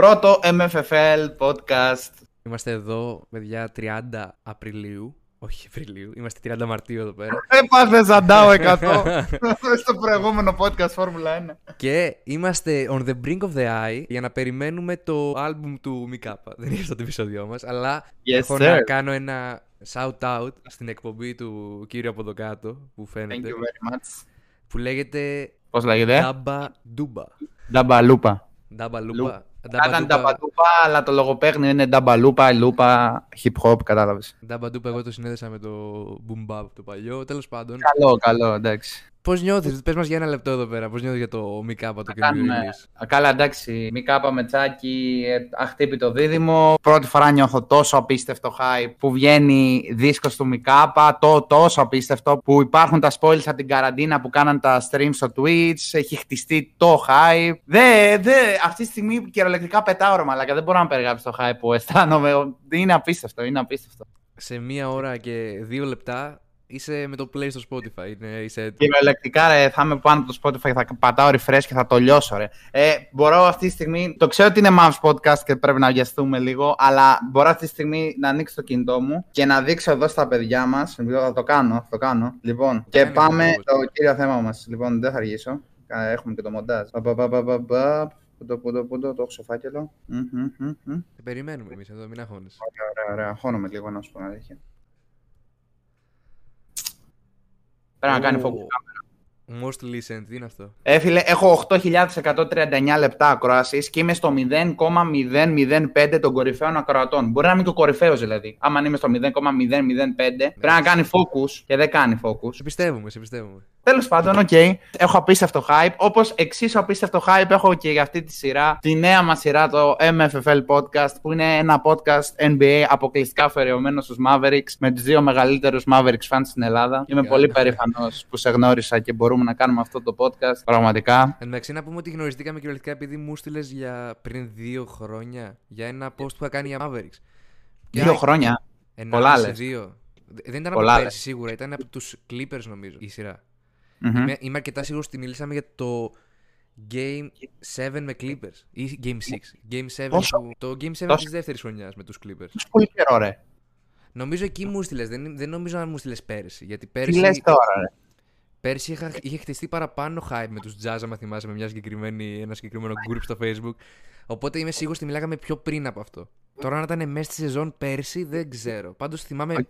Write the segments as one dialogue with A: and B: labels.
A: Πρώτο MFFL podcast.
B: Είμαστε εδώ, παιδιά, 30 Απριλίου. Όχι Απριλίου, είμαστε 30 Μαρτίου εδώ πέρα.
A: Έπαθε Ζαντάο 100 στο προηγούμενο podcast Φόρμουλα 1.
B: Και είμαστε on the brink of the eye για να περιμένουμε το album του Μικάπα. Δεν ήρθε το επεισόδιο μας, αλλά
A: Yes,
B: έχω
A: sir.
B: να κάνω ένα shout out στην εκπομπή του κύριου από εδώ κάτω που
A: Thank
B: φαίνεται.
A: you very much.
B: Που λέγεται
A: Πώς λέγεται;
B: Ντάμπα Ντούμπα.
A: Νταμπαλούπα.
B: Ντάμπα
A: Λου-
B: Λούπα.
A: Θα ήταν νταμπαλούπα, αλλά το λογοπαίγνιο είναι νταμπαλούπα, λούπα, hip hop, κατάλαβες.
B: Ντάμπα Ντούπα, εγώ το συνέδεσα με το Boom Bap το παλιό. Τέλος πάντων,
A: Καλό, καλό, εντάξει.
B: Πώς νιώθεις, πες μας για ένα λεπτό εδώ πέρα, πώς νιώθεις για το Μικάπα το
A: Να
B: καινούριο
A: κάνουμε.
B: release;
A: Α, Καλά, εντάξει. Μη κάπα με τσάκι, ε, αχτύπητο δίδυμο. Πρώτη φορά νιώθω τόσο απίστευτο hype που βγαίνει δίσκος του Μικάπα. Το τόσο απίστευτο που υπάρχουν τα spoilers από την καραντίνα που κάναν τα streams στο Twitch. Έχει χτιστεί το hype. Δε, δε, αυτή τη στιγμή κυριολεκτικά πετάω ρε μαλάκα. Δεν μπορώ να περιγράψω το hype που αισθάνομαι. Είναι απίστευτο, είναι απίστευτο.
B: Σε μία ώρα και δύο λεπτά είσαι με το play στο Spotify. Είναι, είσαι έτοιμος.
A: Κυριολεκτικά ρε, θα είμαι πάνω από το Spotify, θα πατάω refresh και θα το λιώσω ρε. Ε, μπορώ αυτή τη στιγμή, το ξέρω ότι είναι Mavs podcast και πρέπει να βιαστούμε λίγο, αλλά μπορώ αυτή τη στιγμή να ανοίξω το κινητό μου και να δείξω εδώ στα παιδιά μας, θα το κάνω, θα το κάνω. Λοιπόν, και
B: Κάνε
A: πάμε
B: αυτό,
A: στο κύριο θέμα μας. Λοιπόν, δεν θα αργήσω, Κα- έχουμε και το μοντάζ. Πα, πα, πα, πα, πα, πα. Πού το, πού το, πού το, το έχω στο φάκελο. Μμ, μμ, μμ, μμ.
B: Σε περιμένουμε εμείς εδώ, μην αγχώνεσαι.
A: Ωραία, ωραία, ωραία. Χώνομαι λίγο να σου πω την αλήθεια. Πρέπει να κάνει
B: Ω.
A: focus
B: Most listened, τι είναι αυτό;
A: Ε, φίλε, έχω 8.139 λεπτά ακροάσει και είμαι στο 0,005 των κορυφαίων ακροατών. Μπορεί να είμαι και ο κορυφαίος δηλαδή. Άμα είμαι στο 0,005, πρέπει να κάνει focus και δεν κάνει focus.
B: Σε πιστεύουμε, σε πιστεύουμε.
A: Τέλος πάντων, οκ. Έχω απίστευτο hype. Όπως εξίσου απίστευτο hype έχω και για αυτή τη σειρά, τη νέα μας σειρά, το MFFL Podcast, που είναι ένα podcast NBA αποκλειστικά αφαιρεωμένο στους Mavericks, με τους δύο μεγαλύτερους Mavericks fans στην Ελλάδα. Είμαι
B: Καλά.
A: πολύ περήφανος που σε γνώρισα και μπορούμε να κάνουμε αυτό το podcast. Πραγματικά.
B: Εν τω μεταξύ, να πούμε ότι γνωριστήκαμε κυριολεκτικά επειδή μου στείλες για πριν δύο χρόνια για ένα post που είχα κάνει για Mavericks. Και
A: Δύο
B: α,
A: χρόνια;
B: ενάμιση,
A: πολλά λες.
B: Δύο. Δεν ήταν
A: Πολλά
B: από
A: λες.
B: πέρσι σίγουρα, ήταν από τους Clippers νομίζω η σειρά.
A: Μμμ.
B: Είμαι, είμαι αρκετά σίγουρος ότι μιλήσαμε για το Game 7 με Clippers ή Game 6. Game 7
A: Πόσο;
B: που, το Game 7
A: Τόσο;
B: της δεύτερης χρονιάς με τους Clippers.
A: Τόσο πολύ καιρό, ρε.
B: Νομίζω εκεί μου στείλες, δεν, δεν νομίζω να μου στείλες πέρσι. Γιατί
A: Τι
B: πέρσι,
A: λες τώρα, ρε.
B: Πέρσι είχα, είχε χτιστεί παραπάνω hype με τους Jazz, άμα θυμάσαι, με μια συγκεκριμένη, ένα συγκεκριμένο group στο Facebook. Οπότε είμαι σίγουρος ότι μιλάγαμε πιο πριν από αυτό. Τώρα να ήταν μέσα στη σεζόν πέρσι δεν ξέρω. Πάντως θυμάμαι
A: Οκ.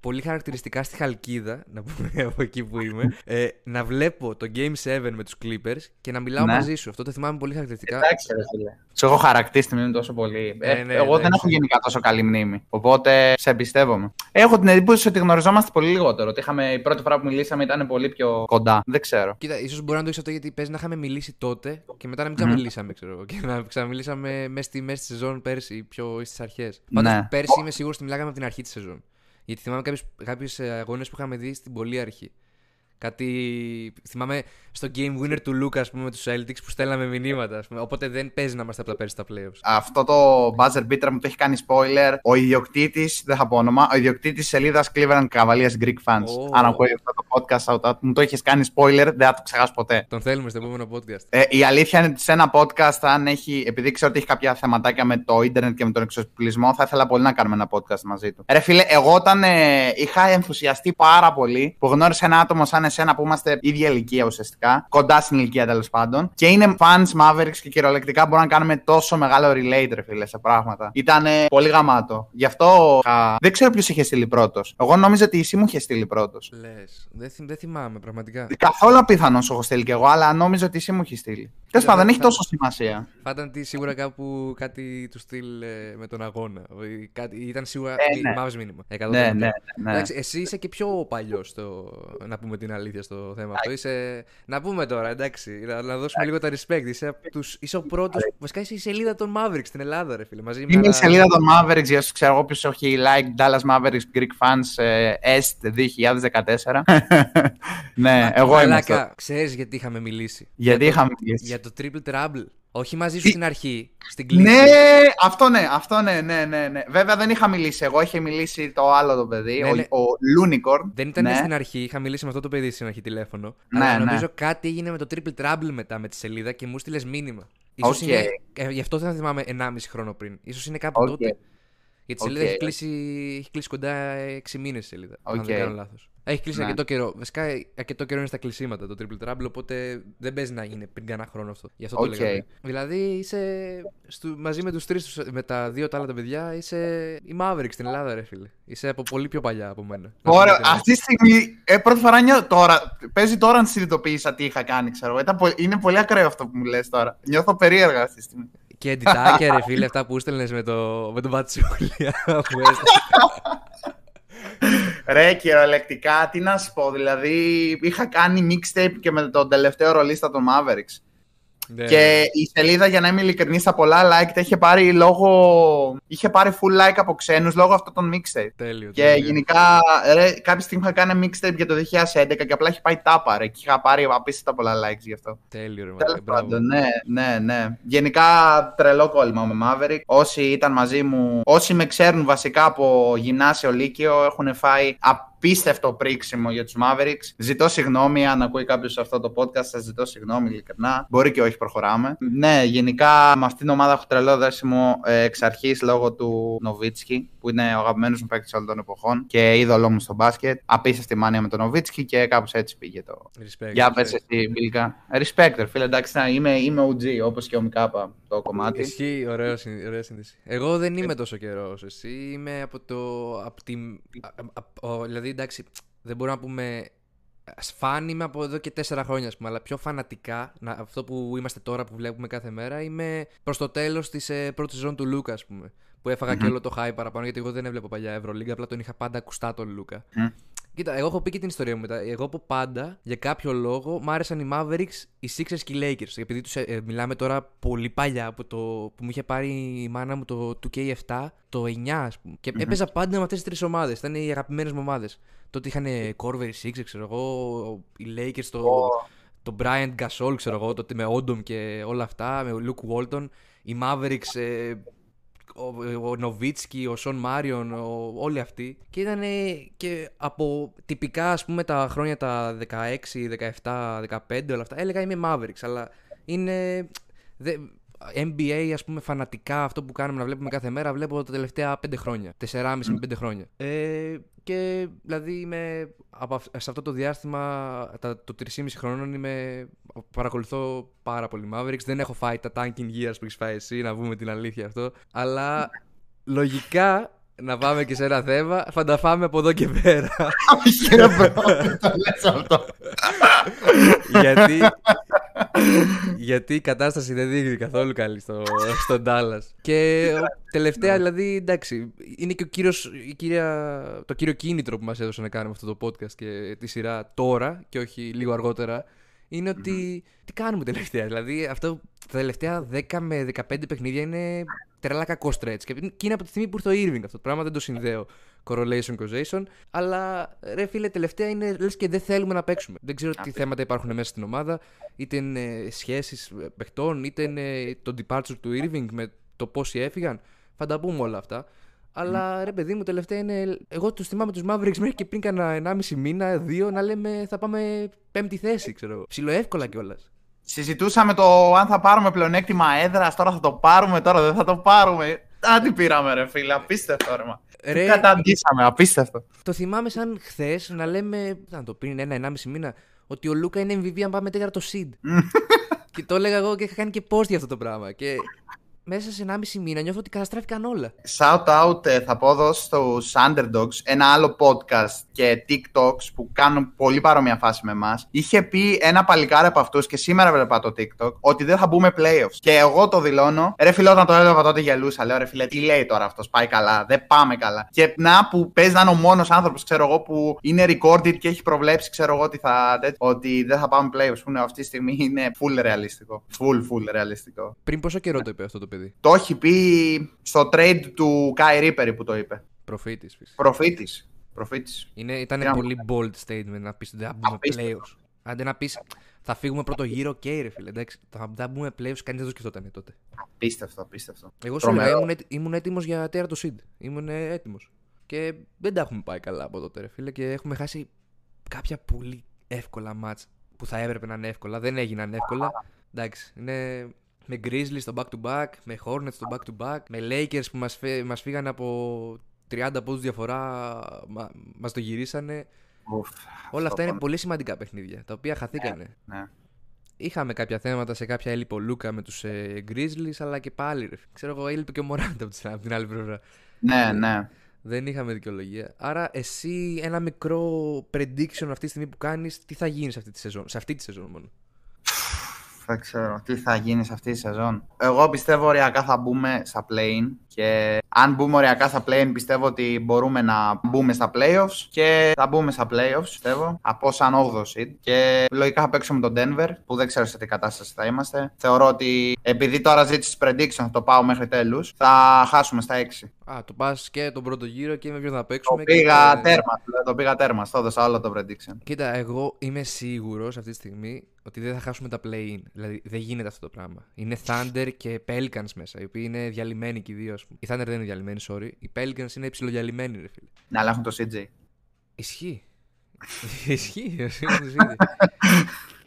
B: Πολύ χαρακτηριστικά στη Χαλκίδα, να πούμε από εκεί που είμαι, ε, να βλέπω το Game 7 με τους Clippers και να μιλάω
A: Ναι.
B: μαζί σου. Αυτό το θυμάμαι πολύ χαρακτηριστικά.
A: Εντάξει, ρε φίλε. Σου έχω χαρακτήσει τη μνήμη τόσο πολύ. Ε,
B: Ναι, ναι,
A: εγώ δεν
B: εντάξει.
A: έχω γενικά τόσο καλή μνήμη. Οπότε σε εμπιστεύομαι. Έχω την εντύπωση ότι γνωριζόμαστε πολύ λιγότερο. Ότι είχαμε, η πρώτη φορά που μιλήσαμε ήταν πολύ πιο κοντά. Δεν ξέρω.
B: Κοίτα, ίσως μπορεί να το έχει αυτό γιατί παίζει να είχαμε μιλήσει τότε και μετά να μην ξαναμιλήσαμε, ξέρω εγώ. Και να ξαναμιλήσαμε μέσα στη μέση τη σεζόν πέρσι ή πιο στις αρχές. Πάντως
A: Ναι.
B: πέρσι είμαι σίγουρος ότι μιλάγαμε από την αρχή της σεζόν. Γιατί θυμάμαι κάποιες αγώνε που είχαμε δει στην πολύ αρχή. Κάτι. Θυμάμαι στο game winner του Λούκα, ας πούμε, με τους Celtics που στέλναμε μηνύματα. Ας πούμε. Οπότε δεν παίζει να είμαστε από τα πέρσι στα playoffs.
A: Αυτό το buzzer beater μου το έχει κάνει spoiler. Ο ιδιοκτήτης, δεν θα πω όνομα, ο ιδιοκτήτης σελίδας Cleveland Cavaliers Greek Fans.
B: Ω.
A: Αν ακούει αυτό το podcast shout out, μου το έχει κάνει spoiler, δεν θα το ξεχάσω ποτέ.
B: Τον θέλουμε στο επόμενο podcast.
A: Ε, η αλήθεια είναι ότι σε ένα podcast, αν έχει, επειδή ξέρω ότι έχει κάποια θεματάκια με το ίντερνετ και με τον εξοπλισμό, θα ήθελα πολύ να κάνουμε ένα podcast μαζί του. Ρε φίλε, εγώ όταν ε, είχα ενθουσιαστεί πάρα πολύ που γνώρισα ένα άτομο σαν εσένα που είμαστε ίδια ηλικία ουσιαστικά, κοντά στην ηλικία τέλος πάντων, και είναι fans Mavericks και κυριολεκτικά μπορούμε να κάνουμε τόσο μεγάλο relate, ρε φίλε, σε πράγματα. Ήταν ε, πολύ γαμάτο. Γι' αυτό είχα- δεν ξέρω ποιος είχε στείλει πρώτος. Εγώ νόμιζα ότι εσύ μου είχε στείλει πρώτος.
B: Λες. Δεν, θυμ- δεν θυμάμαι πραγματικά.
A: Καθόλου απίθανος σου έχω στείλει κι εγώ, αλλά νόμιζα ότι εσύ μου έχει στείλει. Τέλος πάντων, δεν έχει
B: θα-
A: τόσο σημασία.
B: Φάταν τι σίγουρα κάπου κάτι του στυλ ε, με τον αγώνα. Ή Κάτι, ήταν σίγουρα
A: Ε, ναι.
B: μαύρος μήνυμα. 100%.
A: Ναι, ναι, ναι. ναι.
B: Εντάξει, εσύ είσαι και πιο παλιό στο. Να πούμε την αλήθεια στο θέμα αυτό. Είσαι... Να πούμε τώρα, εντάξει. Να, να δώσουμε λίγο τα respect. Είσαι, από τους... είσαι ο πρώτο. Βασικά είσαι η σελίδα των Mavericks στην Ελλάδα, ρε φίλε. Μαζί με
A: Είναι η
B: άλλα-
A: σελίδα των Mavericks, για όσους ξέρω εγώ ποιος έχει like Dallas Mavericks Greek Fans ε, Est 2014. ναι, εγώ είμαι αυτό.
B: Μαλάκα, ξέρεις γιατί είχαμε μιλήσει.
A: Γιατί
B: για το,
A: είχαμε μιλήσει.
B: Για το triple trouble. Όχι μαζί σου
A: Τι-
B: στην αρχή, στην κλίση.
A: Ναι, αυτό ναι, αυτό ναι, ναι, ναι, ναι. Βέβαια δεν είχα μιλήσει εγώ, είχε μιλήσει το άλλο το παιδί,
B: Ναι,
A: ο,
B: ναι.
A: ο Lunicorn.
B: Δεν ήταν
A: ναι.
B: στην αρχή, είχα μιλήσει με αυτό το παιδί στην αρχή τηλέφωνο.
A: Ναι,
B: αλλά
A: ναι.
B: νομίζω κάτι έγινε με το Triple Trouble μετά με τη σελίδα και μου στείλες μήνυμα. Ίσως
A: Οκ.
B: είναι, ε, γι' αυτό δεν θυμάμαι 1,5 χρόνο πριν. Σω είναι κάπου
A: Οκ.
B: τότε. Γιατί η σελίδα
A: Οκ.
B: έχει, κλείσει, έχει κλείσει κοντά 6 μήνες η σελίδα. Αν
A: Οκ.
B: δεν κάνω λάθος. Έχει κλείσει
A: Ναι.
B: αρκετό καιρό. Βασικά αρκετό καιρό είναι στα κλεισίματα το Triple Trouble, οπότε δεν παίζει να γίνει πριν κανένα χρόνο αυτό. Γι' αυτό
A: Οκ.
B: το λέγαμε. Δηλαδή είσαι στου, μαζί με τους τρεις, με τα δύο τα άλλα τα παιδιά, είσαι η Maverick στην Ελλάδα, ρε φίλε. Είσαι από πολύ πιο παλιά από μένα. Να
A: Ωραία,
B: πούμε την
A: αυτή τη στιγμή, ε, πρώτη φορά νιώ, τώρα, παίζει τώρα να συνειδητοποίησα τι είχα κάνει, ξέρω εγώ. Ήταν πο- είναι πολύ ακραίο αυτό που μου λες τώρα. Νιώθω περίεργα αυτή τη στιγμή.
B: Και εντυτάκια, ρε φίλε, αυτά που έστελνε με, το, με τον Πατσούλια. που έστελνε.
A: Ρε, κυριολεκτικά, τι να σου πω, δηλαδή είχα κάνει mixtape και με τον τελευταίο ρολίστα των Mavericks.
B: Ναι.
A: Και η σελίδα, για να είμαι ειλικρινής, τα πολλά like τα είχε πάρει λόγω. είχε πάρει full like από ξένους λόγω αυτών των mixtape.
B: Τέλειο.
A: Και
B: τέλειο.
A: γενικά, ρε, κάποια στιγμή είχα κάνει mixtape για το 2011 και απλά είχε πάει τάπα, ρε, και είχα πάρει απίστευτα πολλά likes γι' αυτό.
B: Τέλειο, ρε
A: Τέλος
B: μαλάκα, μπράβο.
A: πάντων, ναι, ναι, ναι. Γενικά τρελό κόλλημα με Maverick. Όσοι ήταν μαζί μου, όσοι με ξέρουν βασικά από γυμνάσιο Λύκειο, έχουν φάει απίστευτο πρίξιμο για τους Mavericks. Ζητώ συγγνώμη αν ακούει κάποιος αυτό το podcast, σας ζητώ συγγνώμη ειλικρινά. Μπορεί και όχι, προχωράμε. Ναι, γενικά με αυτήν την ομάδα έχω τρελό δέσιμο ε, εξ αρχής λόγω του Νοβίτσκι, που είναι ο αγαπημένος μου παίκτης όλων των εποχών και είδωλό μου στο μπάσκετ. Απίστευτη μάνια με τον Νοβίτσκι και κάπως έτσι πήγε το,
B: Respect,
A: για
B: respect.
A: πες εσύ, Μπίλκα. Respect, ρε φίλε, εντάξει, να, είμαι, είμαι OG, όπως και ο Μικάπα το κομμάτι.
B: Ισχύει, ωραίο, συν- ωραία σύνδεση. Εγώ δεν είμαι τόσο καιρός όσο εσύ. Είμαι από το. Από τη, α- α- ο- δηλαδή, εντάξει, δεν μπορούμε να πούμε. Φαν είμαι από εδώ και τέσσερα χρόνια, ας πούμε, αλλά πιο φανατικά, να, αυτό που είμαστε τώρα που βλέπουμε κάθε μέρα, είμαι προς το τέλος της ε, πρώτης ζώνη του Λούκα, ας πούμε. Που έφαγα και όλο το hype παραπάνω, γιατί εγώ δεν έβλεπα παλιά Ευρωλίγκα, απλά τον είχα πάντα ακουστά τον Λούκα.
A: Μμ.
B: Κοίτα, εγώ έχω πει και την ιστορία μου μετά. Εγώ από πάντα, για κάποιο λόγο, μ' άρεσαν οι Mavericks, οι Sixers και οι Lakers. Επειδή τους, ε, ε, μιλάμε τώρα πολύ παλιά από το που μου είχε πάρει η μάνα μου το 2K7, το 9 ας πούμε. Και έπαιζα πάντα με αυτές τις τρεις ομάδες. Ήταν οι αγαπημένες μου ομάδες. Τότε είχαν Corver, οι Sixers, ξέρω εγώ, οι Lakers, το, το Bryant Gasol, ξέρω εγώ, τότε με Odom και όλα αυτά, με Luke Walton. Οι Mavericks, ε, ο, ο Νοβίτσκι, ο Σον Μάριον, ο- όλοι αυτοί. Και ήταν και από τυπικά ας πούμε τα χρόνια τα 16, 17, 15 όλα αυτά. Έλεγα είμαι Mavericks, αλλά είναι... δε- NBA, ας πούμε, φανατικά αυτό που κάνουμε να βλέπουμε κάθε μέρα, βλέπω τα τελευταία 5 χρόνια. 4,5 με 5 χρόνια. Ε, και δηλαδή είμαι από, αυ- σε αυτό το διάστημα, τα, το 3,5 χρονών, είμαι, παρακολουθώ πάρα πολύ Mavericks. Δεν έχω φάει τα tanking years που έχεις φάει εσύ, να πούμε την αλήθεια αυτό. Αλλά λογικά να πάμε και σε ένα θέμα, θα τα φάμε από εδώ και πέρα.
A: Όχι, ρε bro, το λες αυτό.
B: γιατί, γιατί η κατάσταση δεν δείχνει καθόλου καλή στο, στον Dallas. Και τελευταία, δηλαδή, εντάξει, είναι και ο κύριος, η κύρια, το κύριο κίνητρο που μας έδωσε να κάνουμε αυτό το podcast και τη σειρά τώρα και όχι λίγο αργότερα, είναι ότι τι κάνουμε τελευταία. Δηλαδή, αυτό τα τελευταία 10 με 15 παιχνίδια είναι τρελά κακό stretch. Και και είναι από τη στιγμή που ήρθε ο Irving αυτό το πράγμα, δεν το συνδέω correlation causation. Αλλά ρε φίλε, τελευταία είναι λες και δεν θέλουμε να παίξουμε. Δεν ξέρω τι θέματα υπάρχουν μέσα στην ομάδα, είτε είναι σχέσεις παιχτών, είτε είναι το departure του Irving με το πόσοι έφυγαν. Θα τα πούμε όλα αυτά. Αλλά ρε παιδί μου, τελευταία είναι. Εγώ του θυμάμαι τους Mavericks μέχρι και πριν κάνα 1,5 μήνα, δύο, να λέμε θα πάμε πέμπτη θέση, ξέρω εγώ. Ψιλοεύκολα κιόλας.
A: Συζητούσαμε το αν θα πάρουμε πλεονέκτημα έδρας, τώρα θα το πάρουμε, τώρα δεν θα το πάρουμε. Α, τι πήραμε, ρε φίλε, απίστευτο ρε. μα.
B: Ρε,
A: Τι Καταντήσαμε, απίστευτο.
B: το θυμάμαι σαν χθες να λέμε, να το πριν ένα-ενάμιση μήνα, ότι ο Λούκα είναι MVP αν πάμε τέταρτο seed. και το έλεγα εγώ και είχα κάνει και post για αυτό το πράγμα. Και μέσα σε 1,5 μήνα νιώθω ότι καταστράφηκαν όλα.
A: Shout out ε, θα πω εδώ στους Underdogs, ένα άλλο podcast και TikToks που κάνουν πολύ παρόμοια φάση με εμάς. Είχε πει ένα παλικάρι από αυτούς και σήμερα βλέπα το TikTok ότι δεν θα μπούμε playoffs. Και εγώ το δηλώνω. Ρε φίλε, όταν το έλεγα τότε γελούσα. Λέω ρε φίλε, τι λέει τώρα αυτός, πάει καλά. Δεν πάμε καλά. Και να που παίζει να είναι ο μόνος άνθρωπος, ξέρω εγώ, που είναι recorded και έχει προβλέψει, ξέρω εγώ, ότι, θα, τέτοιο, ότι δεν θα πάμε playoffs. Που είναι αυτή τη στιγμή είναι full ρεαλιστικό. Full, full ρεαλιστικό.
B: Πριν πόσο καιρό το είπε αυτό το παιδί;
A: Το έχει πει στο trade του Kyrie που το είπε.
B: Προφήτης.
A: Προφήτης. Προφήτης.
B: Ήταν
A: Τι να
B: πολύ bold statement να πεις ότι δεν θα μπούμε
A: Απίστευτο.
B: playoffs. Άντε να πεις, θα φύγουμε πρώτο γύρο, οκ, okay, ρε φίλε. Εντάξει, θα, θα μπούμε playoffs, κανείς δεν το σκεφτόταν τότε.
A: Απίστευτο, απίστευτο.
B: Εγώ σου έλεγα, ήμουν, ήμουν έτοιμος για τέταρτο seed. Ήμουν έτοιμος. Και δεν τα έχουμε πάει καλά από τότε, ρε φίλε. Και έχουμε χάσει κάποια πολύ εύκολα μάτς που θα έπρεπε να είναι εύκολα. Δεν έγιναν εύκολα. Εντάξει, είναι με Grizzlies στο back-to-back, με Hornets στο back-to-back, με Lakers που μας, φέ, μας φύγαν από 30 πόντους διαφορά, μα, μας το γυρίσανε.
A: Ουφ,
B: Όλα αυτά
A: αυτό
B: είναι πολύ σημαντικά παιχνίδια, τα οποία χαθήκανε.
A: Ναι.
B: Είχαμε κάποια θέματα σε κάποια έλειπε ο Λούκα με τους ε, Grizzlies, αλλά και πάλι, ρε. Ξέρω εγώ, έλειπε και ο Μωράντα από την- από την άλλη πλευρά.
A: ναι, ναι.
B: Δεν είχαμε δικαιολογία. Άρα, εσύ ένα μικρό prediction αυτή τη στιγμή που κάνεις, τι θα γίνει σε αυτή τη σεζόν. Σε αυτή τη σεζόν μόνο;
A: Δεν ξέρω τι θα γίνει σε αυτή τη σεζόν. Εγώ πιστεύω οριακά θα μπούμε στα play και αν μπούμε οριακά στα play πιστεύω ότι μπορούμε να μπούμε στα playoffs και θα μπούμε στα playoffs πιστεύω από σαν 8ο seed και λογικά θα παίξουμε τον Denver που δεν ξέρω σε τι κατάσταση θα είμαστε. Θεωρώ ότι επειδή τώρα ζήτησε prediction θα το πάω μέχρι τέλους θα χάσουμε στα 6.
B: Α, το πας και τον πρώτο γύρο και με ποιον θα
A: Το
B: παίξουμε. και
A: πήγα
B: το-
A: τέρμα, το πήγα τέρμα, στο έδωσα όλο το prediction.
B: Κοίτα, εγώ είμαι σίγουρος αυτή τη στιγμή ότι δεν θα χάσουμε τα play-in. Δηλαδή δεν γίνεται αυτό το πράγμα. Είναι Thunder και Pelicans μέσα, οι οποίοι είναι διαλυμένοι και οι δύο, ας πούμε. Οι Thunder δεν είναι διαλυμένοι, sorry. Οι Pelicans είναι υψηλοδιαλυμένοι, ρε φίλε.
A: Ναι, αλλά έχουν το CJ.
B: Ισχύει. Ισχύει. όσοι έχουν το ίδιο.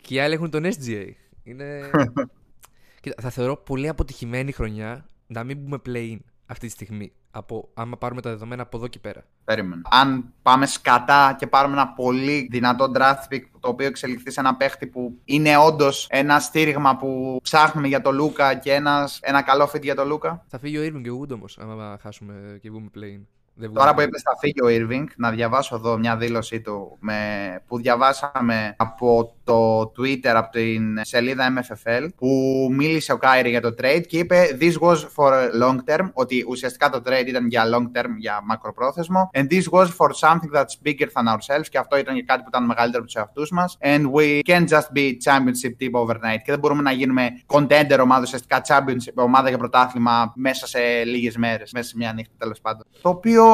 B: και οι άλλοι έχουν τον SGA. Είναι. Κοίτα, θα θεωρώ πολύ αποτυχημένη χρονιά να μην μπούμε play-in αυτή τη στιγμή. Από, άμα πάρουμε τα δεδομένα από εδώ και πέρα.
A: Περίμενε. Αν πάμε σκατά και πάρουμε ένα πολύ δυνατό draft pick το οποίο εξελιχθεί σε ένα παίχτη που είναι όντως ένα στήριγμα που ψάχνουμε για το Λούκα και ένας, ένα καλό fit για το Λούκα.
B: Θα φύγει ο Irving και ο Wood όμως, άμα χάσουμε και βγούμε play-in. Δεν
A: Τώρα που
B: βγούμε
A: είπε θα φύγει ο Irving, να διαβάσω εδώ μια δήλωσή του με, που διαβάσαμε από το Twitter, από την σελίδα MFFL, που μίλησε ο Κάιρι για το trade και είπε This was for long term, ότι ουσιαστικά το trade ήταν για long term, για μακροπρόθεσμο. And this was for something that's bigger than ourselves. Και αυτό ήταν για κάτι που ήταν μεγαλύτερο από τους εαυτούς μας. And we can't just be championship team overnight. Και δεν μπορούμε να γίνουμε contender ομάδα, ουσιαστικά championship ομάδα για πρωτάθλημα μέσα σε λίγες μέρες, μέσα σε μια νύχτα τέλος πάντων. Το οποίο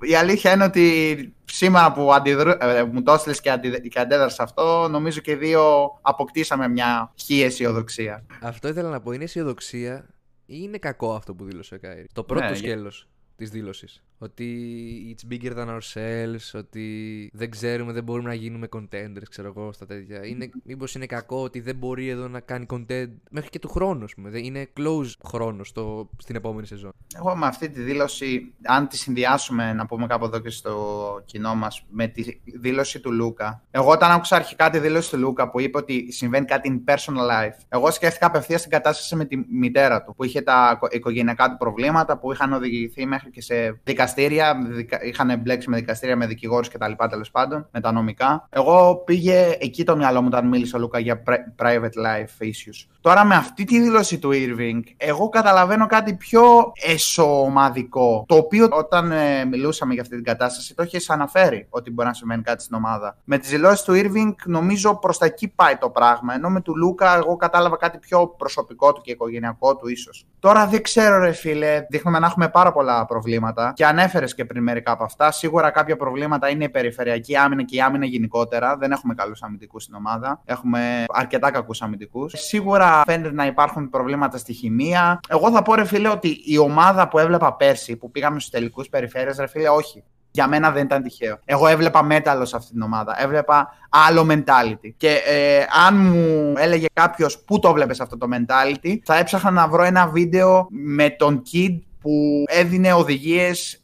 A: η αλήθεια είναι ότι σήμερα που αντιδρού, ε, μου το έστειλες και, αντι, και αντέδρασα αυτό, νομίζω και οι δύο αποκτήσαμε μια χή αισιοδοξία.
B: Αυτό ήθελα να πω. Είναι αισιοδοξία ή είναι κακό αυτό που δήλωσε ο Κάιρι. Το πρώτο
A: Ναι,
B: σκέλος της δήλωσης. Ότι it's bigger than ourselves, ότι δεν ξέρουμε, δεν μπορούμε να γίνουμε contenders, ξέρω εγώ, στα τέτοια. Είναι, μήπως είναι κακό ότι δεν μπορεί εδώ να κάνει content μέχρι και του χρόνου, ας πούμε. Δεν- Είναι close χρόνος στο, στην επόμενη σεζόν.
A: Εγώ με αυτή τη δήλωση, αν τη συνδυάσουμε, να πούμε κάπου εδώ και στο κοινό μας, με τη δήλωση του Λούκα. Εγώ, όταν άκουσα αρχικά τη δήλωση του Λούκα που είπε ότι συμβαίνει κάτι in personal life, εγώ σκέφτηκα απευθείας την κατάσταση με τη μητέρα του, που είχε τα οικογενειακά του προβλήματα, που είχαν οδηγηθεί μέχρι και σε δικαστήρια, δικα- είχαν μπλέξει με δικαστήρια, με δικηγόρους κτλ. τέλος πάντων, με τα νομικά. Εγώ πήγε εκεί το μυαλό μου όταν μίλησε ο Λούκα για pri- private life issues. Τώρα με αυτή τη δήλωση του Irving, εγώ καταλαβαίνω κάτι πιο εσωομαδικό. Το οποίο όταν ε, μιλούσαμε για αυτή την κατάσταση, το έχεις αναφέρει ότι μπορεί να σημαίνει κάτι στην ομάδα. Με τις δηλώσεις του Irving, νομίζω προς τα εκεί πάει το πράγμα. Ενώ με του Λούκα, εγώ κατάλαβα κάτι πιο προσωπικό του και οικογενειακό του, ίσως. Τώρα δεν ξέρω, ρε φίλε, δείχνουμε να έχουμε πάρα πολλά προβλήματα και ανέφερες και πριν μερικά από αυτά. Σίγουρα κάποια προβλήματα είναι η περιφερειακή άμυνα και η άμυνα γενικότερα. Δεν έχουμε καλούς αμυντικούς στην ομάδα. Έχουμε αρκετά κακούς αμυντικούς. Σίγουρα φαίνεται να υπάρχουν προβλήματα στη χημεία. Εγώ θα πω, ρε φίλε, ότι η ομάδα που έβλεπα πέρσι, που πήγαμε στους τελικούς περιφέρειες, ρε φίλε, όχι. Για μένα δεν ήταν τυχαίο. Εγώ έβλεπα μέταλλος σε αυτή την ομάδα. Έβλεπα άλλο mentality. Και ε, αν μου έλεγε κάποιος πού το βλέπεις αυτό το mentality, θα έψαχνα να βρω ένα βίντεο με τον Kid που έδινε οδηγίες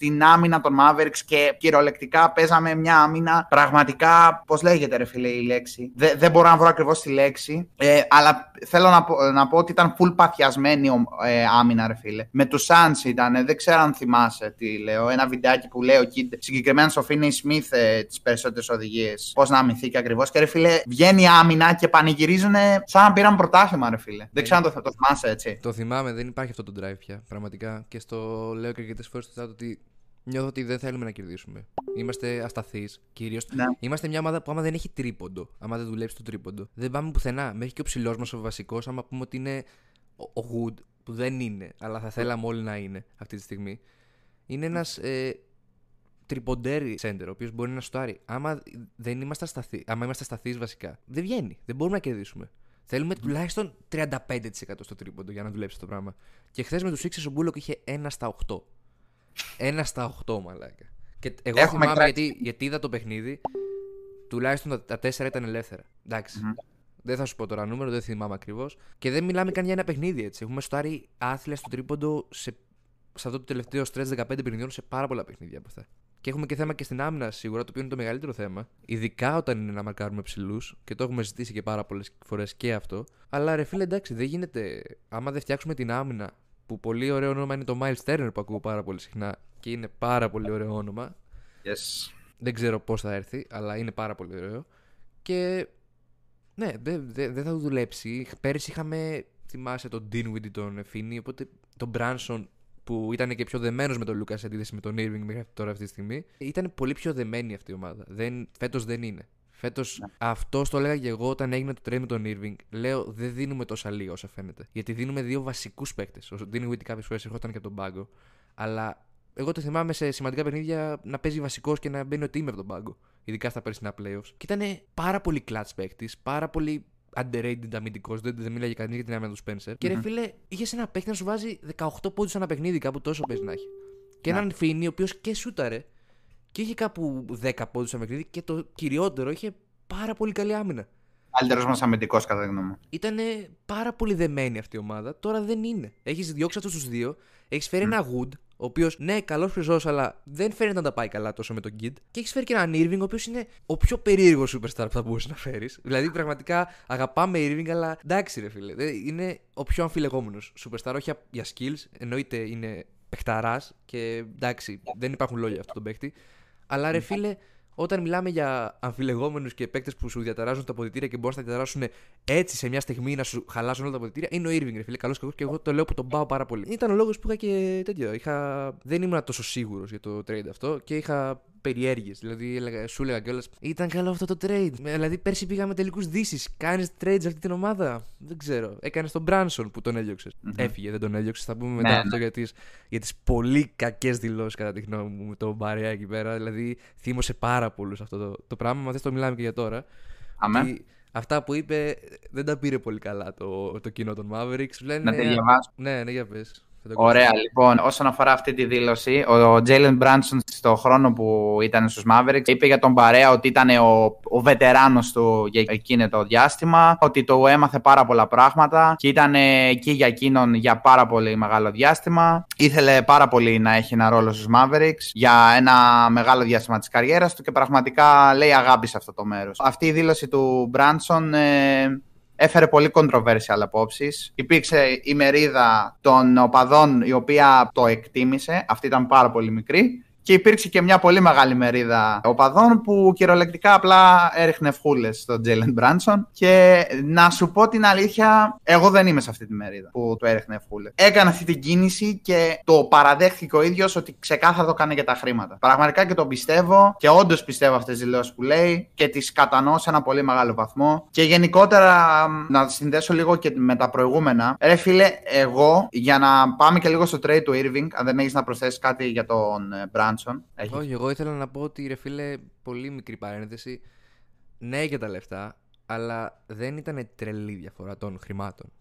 A: στην άμυνα των Mavericks και κυριολεκτικά παίζαμε μια άμυνα πραγματικά, πώς λέγεται ρε φίλε η λέξη, Δε- δεν μπορώ να βρω ακριβώς τη λέξη, ε, αλλά θέλω να πω, να πω ότι ήταν full παθιασμένη ο- ε, άμυνα ρε φίλε. Με τους Suns ήταν, δεν ξέρω αν θυμάσαι τι λέω, ένα βιντεάκι που λέει ο Kid, συγκεκριμένα στο Finney Smith ε, τις περισσότερες οδηγίες, πώς να αμυνθεί και ακριβώς και ρε φίλε βγαίνει η άμυνα και πανηγυρίζουν σαν να πήραν πρωτάθλημα ρε φίλε. Δεν ξέρω αν το, το θυμάσαι έτσι.
B: Το θυμάμαι, δεν υπάρχει αυτό το drive πια. Πραγματικά. Και στο λέω και αρκετές φορές στο chat ότι νιώθω ότι δεν θέλουμε να κερδίσουμε. Είμαστε ασταθείς κυρίως.
A: Ναι.
B: Είμαστε μια ομάδα που άμα δεν έχει τρίποντο, άμα δεν δουλέψει το τρίποντο, δεν πάμε πουθενά. Μέχρι και ο ψηλός μας ο βασικός, άμα πούμε ότι είναι ο, ο Wood, που δεν είναι, αλλά θα θέλαμε όλοι να είναι αυτή τη στιγμή. Είναι ένας ε, τριποντέρι σέντερ, ο οποίος μπορεί να στάρει. Άμα δεν είμαστε σταθεί, άμα είμαστε σταθεί βασικά, δεν βγαίνει. Δεν μπορούμε να κερδίσουμε. Θέλουμε τουλάχιστον 35% στο τρίποντο για να δουλέψει αυτό το πράγμα. Και χθες με τους Sixers ο Μπούλοκ είχε 1 στα 8. 1 στα 8, μαλάκα. Και εγώ
A: Έχουμε
B: θυμάμαι
A: κράξει.
B: γιατί, γιατί είδα το παιχνίδι, τουλάχιστον τα, τα 4 ήταν ελεύθερα. Εντάξει. Δεν θα σου πω τώρα νούμερο, δεν θυμάμαι ακριβώς. Και δεν μιλάμε καν για ένα παιχνίδι έτσι. Έχουμε στάρει άθλια στο τρίποντο σε, σε αυτό το τελευταίο στρες 15 παιχνιδιών σε πάρα πολλά παιχνίδια από αυτά. Και έχουμε και θέμα και στην άμυνα σίγουρα, το οποίο είναι το μεγαλύτερο θέμα. Ειδικά όταν είναι να μαρκάρουμε ψηλούς. Και το έχουμε ζητήσει και πάρα πολλές φορές και αυτό. Αλλά ρε φίλε, εντάξει, δεν γίνεται. Άμα δεν φτιάξουμε την άμυνα, που πολύ ωραίο όνομα είναι το Miles Turner που ακούω πάρα πολύ συχνά και είναι πάρα πολύ ωραίο όνομα.
A: Yes.
B: Δεν ξέρω πώς θα έρθει, αλλά είναι πάρα πολύ ωραίο. Και ναι, δεν δε, δεν θα δουλέψει. Πέρυσι είχαμε, θυμάσαι, τον Dinwiddie, τον Φίνι, οπότε τον Branson που ήταν και πιο δεμένος με τον Λούκα σε αντίθεση με τον Irving μέχρι τώρα αυτή τη στιγμή. Ήταν πολύ πιο δεμένη αυτή η ομάδα. Δεν, φέτος δεν είναι. Φέτος αυτό το έλεγα και εγώ όταν έγινε το trade με τον Irving. Λέω δεν δίνουμε τόσα λίγα όσα φαίνεται. Γιατί δίνουμε δύο βασικούς παίκτες. Ο Dinwiddie κάποιες φορές ερχόταν και από τον πάγκο. Αλλά εγώ το θυμάμαι σε σημαντικά παιχνίδια να παίζει βασικός και να μπαίνει ο team από τον πάγκο. Ειδικά στα περσινά playoffs. Και ήταν πάρα πολύ clutch παίκτης, πάρα πολύ underrated αμυντικός. Δεν, δεν μίλαγε κανείς για την άμυνα του Spencer. Και ρε φίλε, είχες ένα παίκτη να σου βάζει 18 πόντους ένα παιχνίδι, κάπου τόσο παίζει να έχει. Και έναν Φίνι, ο οποίος και σούταρε και είχε κάπου 10 πόντους ένα παιχνίδι και το κυριότερο είχε πάρα πολύ καλή άμυνα.
A: Καλύτερος μας αμυντικός, κατά τη γνώμη μου.
B: Ήταν πάρα πολύ δεμένη αυτή η ομάδα. Τώρα δεν είναι. Έχεις διώξει αυτούς τους δύο. Έχεις φέρει ένα Wood, ο οποίος ναι, καλός χρυσός, αλλά δεν φαίνεται να τα πάει καλά τόσο με τον Kid. Και έχεις φέρει και έναν Irving, ο οποίος είναι ο πιο περίεργος superstar που θα μπορούσε να φέρεις. Δηλαδή, πραγματικά αγαπάμε Irving, αλλά εντάξει, ρε φίλε. δεν- Είναι ο πιο αμφιλεγόμενος superstar, όχι για skills. Εννοείται είναι παιχταράς και εντάξει, δεν υπάρχουν λόγια αυτό τον παίχτη. Αλλά ρε φίλε, όταν μιλάμε για αμφιλεγόμενους και παίκτες που σου διαταράζουν τα αποδητήρια και μπορούν να τα διαταράσουν έτσι σε μια στιγμή να σου χαλάσουν όλα τα αποδητήρια, είναι ο Irving, ρε φίλε. Καλό και και εγώ το λέω που τον πάω πάρα πολύ. Ήταν ο λόγος που είχα και τέτοιο. Είχα... Δεν ήμουν τόσο σίγουρος για το trade αυτό και είχα περιέργειες. Δηλαδή, έλεγα, σου έλεγα κιόλας, ήταν καλό αυτό το trade. Ε, Δηλαδή, πέρσι πήγαμε τελικούς δύσει. Κάνεις trade σε αυτή την ομάδα; Δεν ξέρω. Έκανες τον Branson που τον έλειωξε. Έφυγε, δεν τον έλειωξε. Θα πούμε μετά
A: Ναι,
B: αυτό για τις, για τις πολύ κακές δηλώσεις κατά τη γνώμη μου με τον Μπαρέα εκεί πέρα. Δηλαδή θύμωσε πάρα πολλούς αυτό το, το πράγμα. Μα θες το μιλάμε και για τώρα.
A: Αμέ.
B: Ότι αυτά που είπε δεν τα πήρε πολύ καλά το, το κοινό των Mavericks. Σου Λένε,
A: Να τη διαβάσω.
B: Ναι, ναι, για πες. Θα το
A: Ωραία, λοιπόν, όσον αφορά αυτή τη δήλωση, ο Τζέιλεν Μπράνσον στο χρόνο που ήταν στους Mavericks είπε για τον Παρέα ότι ήταν ο, ο βετεράνος του για εκείνο το διάστημα, ότι το έμαθε πάρα πολλά πράγματα και ήταν εκεί για εκείνον για πάρα πολύ μεγάλο διάστημα. Ήθελε πάρα πολύ να έχει ένα ρόλο στους Mavericks για ένα μεγάλο διάστημα της καριέρας του και πραγματικά λέει αγάπη σε αυτό το μέρος. Αυτή η δήλωση του Μπράνσον ε, έφερε πολύ controversial απόψεις. Υπήρξε η μερίδα των οπαδών η οποία το εκτίμησε. Αυτή ήταν πάρα πολύ μικρή. Και υπήρξε και μια πολύ μεγάλη μερίδα οπαδών που κυριολεκτικά απλά έριχνε ευχούλε στον Τζέιλεν Μπράνσον. Και να σου πω την αλήθεια, εγώ δεν είμαι σε αυτή τη μερίδα που του έριχνε ευχούλε. Έκανε αυτή την κίνηση και το παραδέχθηκε ο ίδιος ότι ξεκάθαρα το έκανε για τα χρήματα. Πραγματικά και τον πιστεύω και όντως πιστεύω αυτές τις δηλώσεις που λέει και τις κατανοώ σε ένα πολύ μεγάλο βαθμό. Και γενικότερα μ, να συνδέσω λίγο και με τα προηγούμενα. Ρε φίλε, εγώ για να πάμε και λίγο στο trade του Irving, αν δεν έχεις να προσθέσεις κάτι για τον ε, Branson. Έχεις.
B: Όχι, εγώ ήθελα να πω ότι ρε φίλε, πολύ μικρή παρένθεση. Ναι για τα λεφτά, αλλά δεν ήταν τρελή διαφορά των χρημάτων.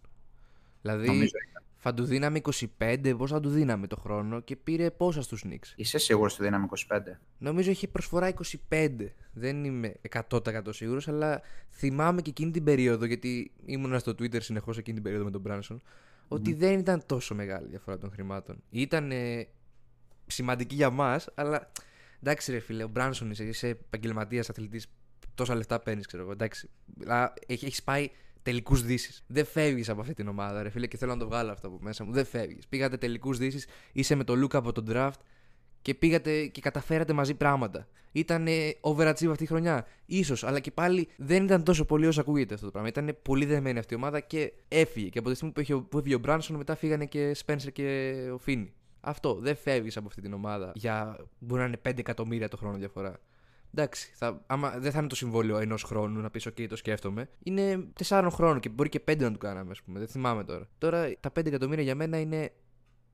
B: Δηλαδή,
A: Νομίζω
B: θα του δίναμε 25, πώς θα του δίναμε το χρόνο και πήρε πόσα στους Knicks.
A: Είσαι σίγουρος ότι δίναμε 25.
B: Νομίζω είχε προσφορά 25. Δεν είμαι 100% σίγουρος, αλλά θυμάμαι και εκείνη την περίοδο, γιατί ήμουνα στο Twitter συνεχώς εκείνη την περίοδο με τον Branson, ότι δεν ήταν τόσο μεγάλη η διαφορά των χρημάτων. Ήταν ε, σημαντική για μας, αλλά εντάξει, ρε φίλε, ο Branson είσαι, είσαι επαγγελματίας αθλητής. Τόσα λεφτά παίρνεις, ξέρω εγώ. Εντάξει. Αλλά έχει έχεις πάει τελικούς δύσεις. Δεν φεύγεις από αυτή την ομάδα, ρε φίλε, και θέλω να το βγάλω αυτό από μέσα μου. Δεν φεύγεις. Πήγατε τελικούς δύσεις, είσαι με το Luke από τον draft και πήγατε και καταφέρατε μαζί πράγματα. Ήταν overachieve αυτή η χρονιά. σω, αλλά και πάλι δεν ήταν τόσο πολύ όσο ακούγεται αυτό το πράγμα. Ήταν πολύ δεμένη αυτή η ομάδα και έφυγε. Και από τη στιγμή που, είχε, που έφυγε ο Μπράνσον, μετά φύγανε και Spencer και ο Φίνι. Αυτό. Δεν φεύγεις από αυτή την ομάδα για. μπορεί να είναι 5 εκατομμύρια το χρόνο διαφορά. Εντάξει, θα, άμα δεν θα είναι το συμβόλαιο ενός χρόνου να πεις: OK, το σκέφτομαι. Είναι 4 χρόνων και μπορεί και 5 να του κάναμε, ας πούμε. Δεν θυμάμαι τώρα. Τώρα τα 5 εκατομμύρια για μένα είναι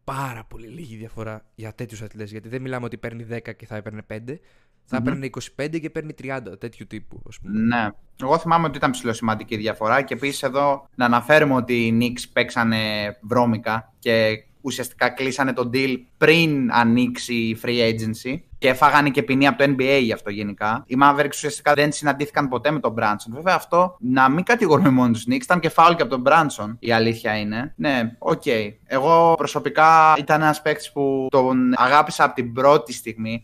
B: πάρα πολύ λίγη διαφορά για τέτοιους αθλητές. Γιατί δεν μιλάμε ότι παίρνει 10 και θα έπαιρνε 5. Θα έπαιρνε 25 και παίρνει 30, τέτοιου τύπου. Ας πούμε.
A: Ναι. Εγώ θυμάμαι ότι ήταν ψηλοσημαντική διαφορά και επίσης εδώ να αναφέρουμε ότι οι Knicks παίξανε βρώμικα και ουσιαστικά κλείσανε το deal πριν ανοίξει η free agency και έφαγανε και ποινή από το NBA γι' αυτό γενικά. Οι Mavericks ουσιαστικά δεν συναντήθηκαν ποτέ με τον Brunson. Βέβαια αυτό να μην κατηγορούμε μόνο τους Knicks, ήταν και φάουλ και από τον Brunson. Η αλήθεια είναι. Ναι, οκ. Okay. Εγώ προσωπικά ήταν ένας παίκτης που τον αγάπησα από την πρώτη στιγμή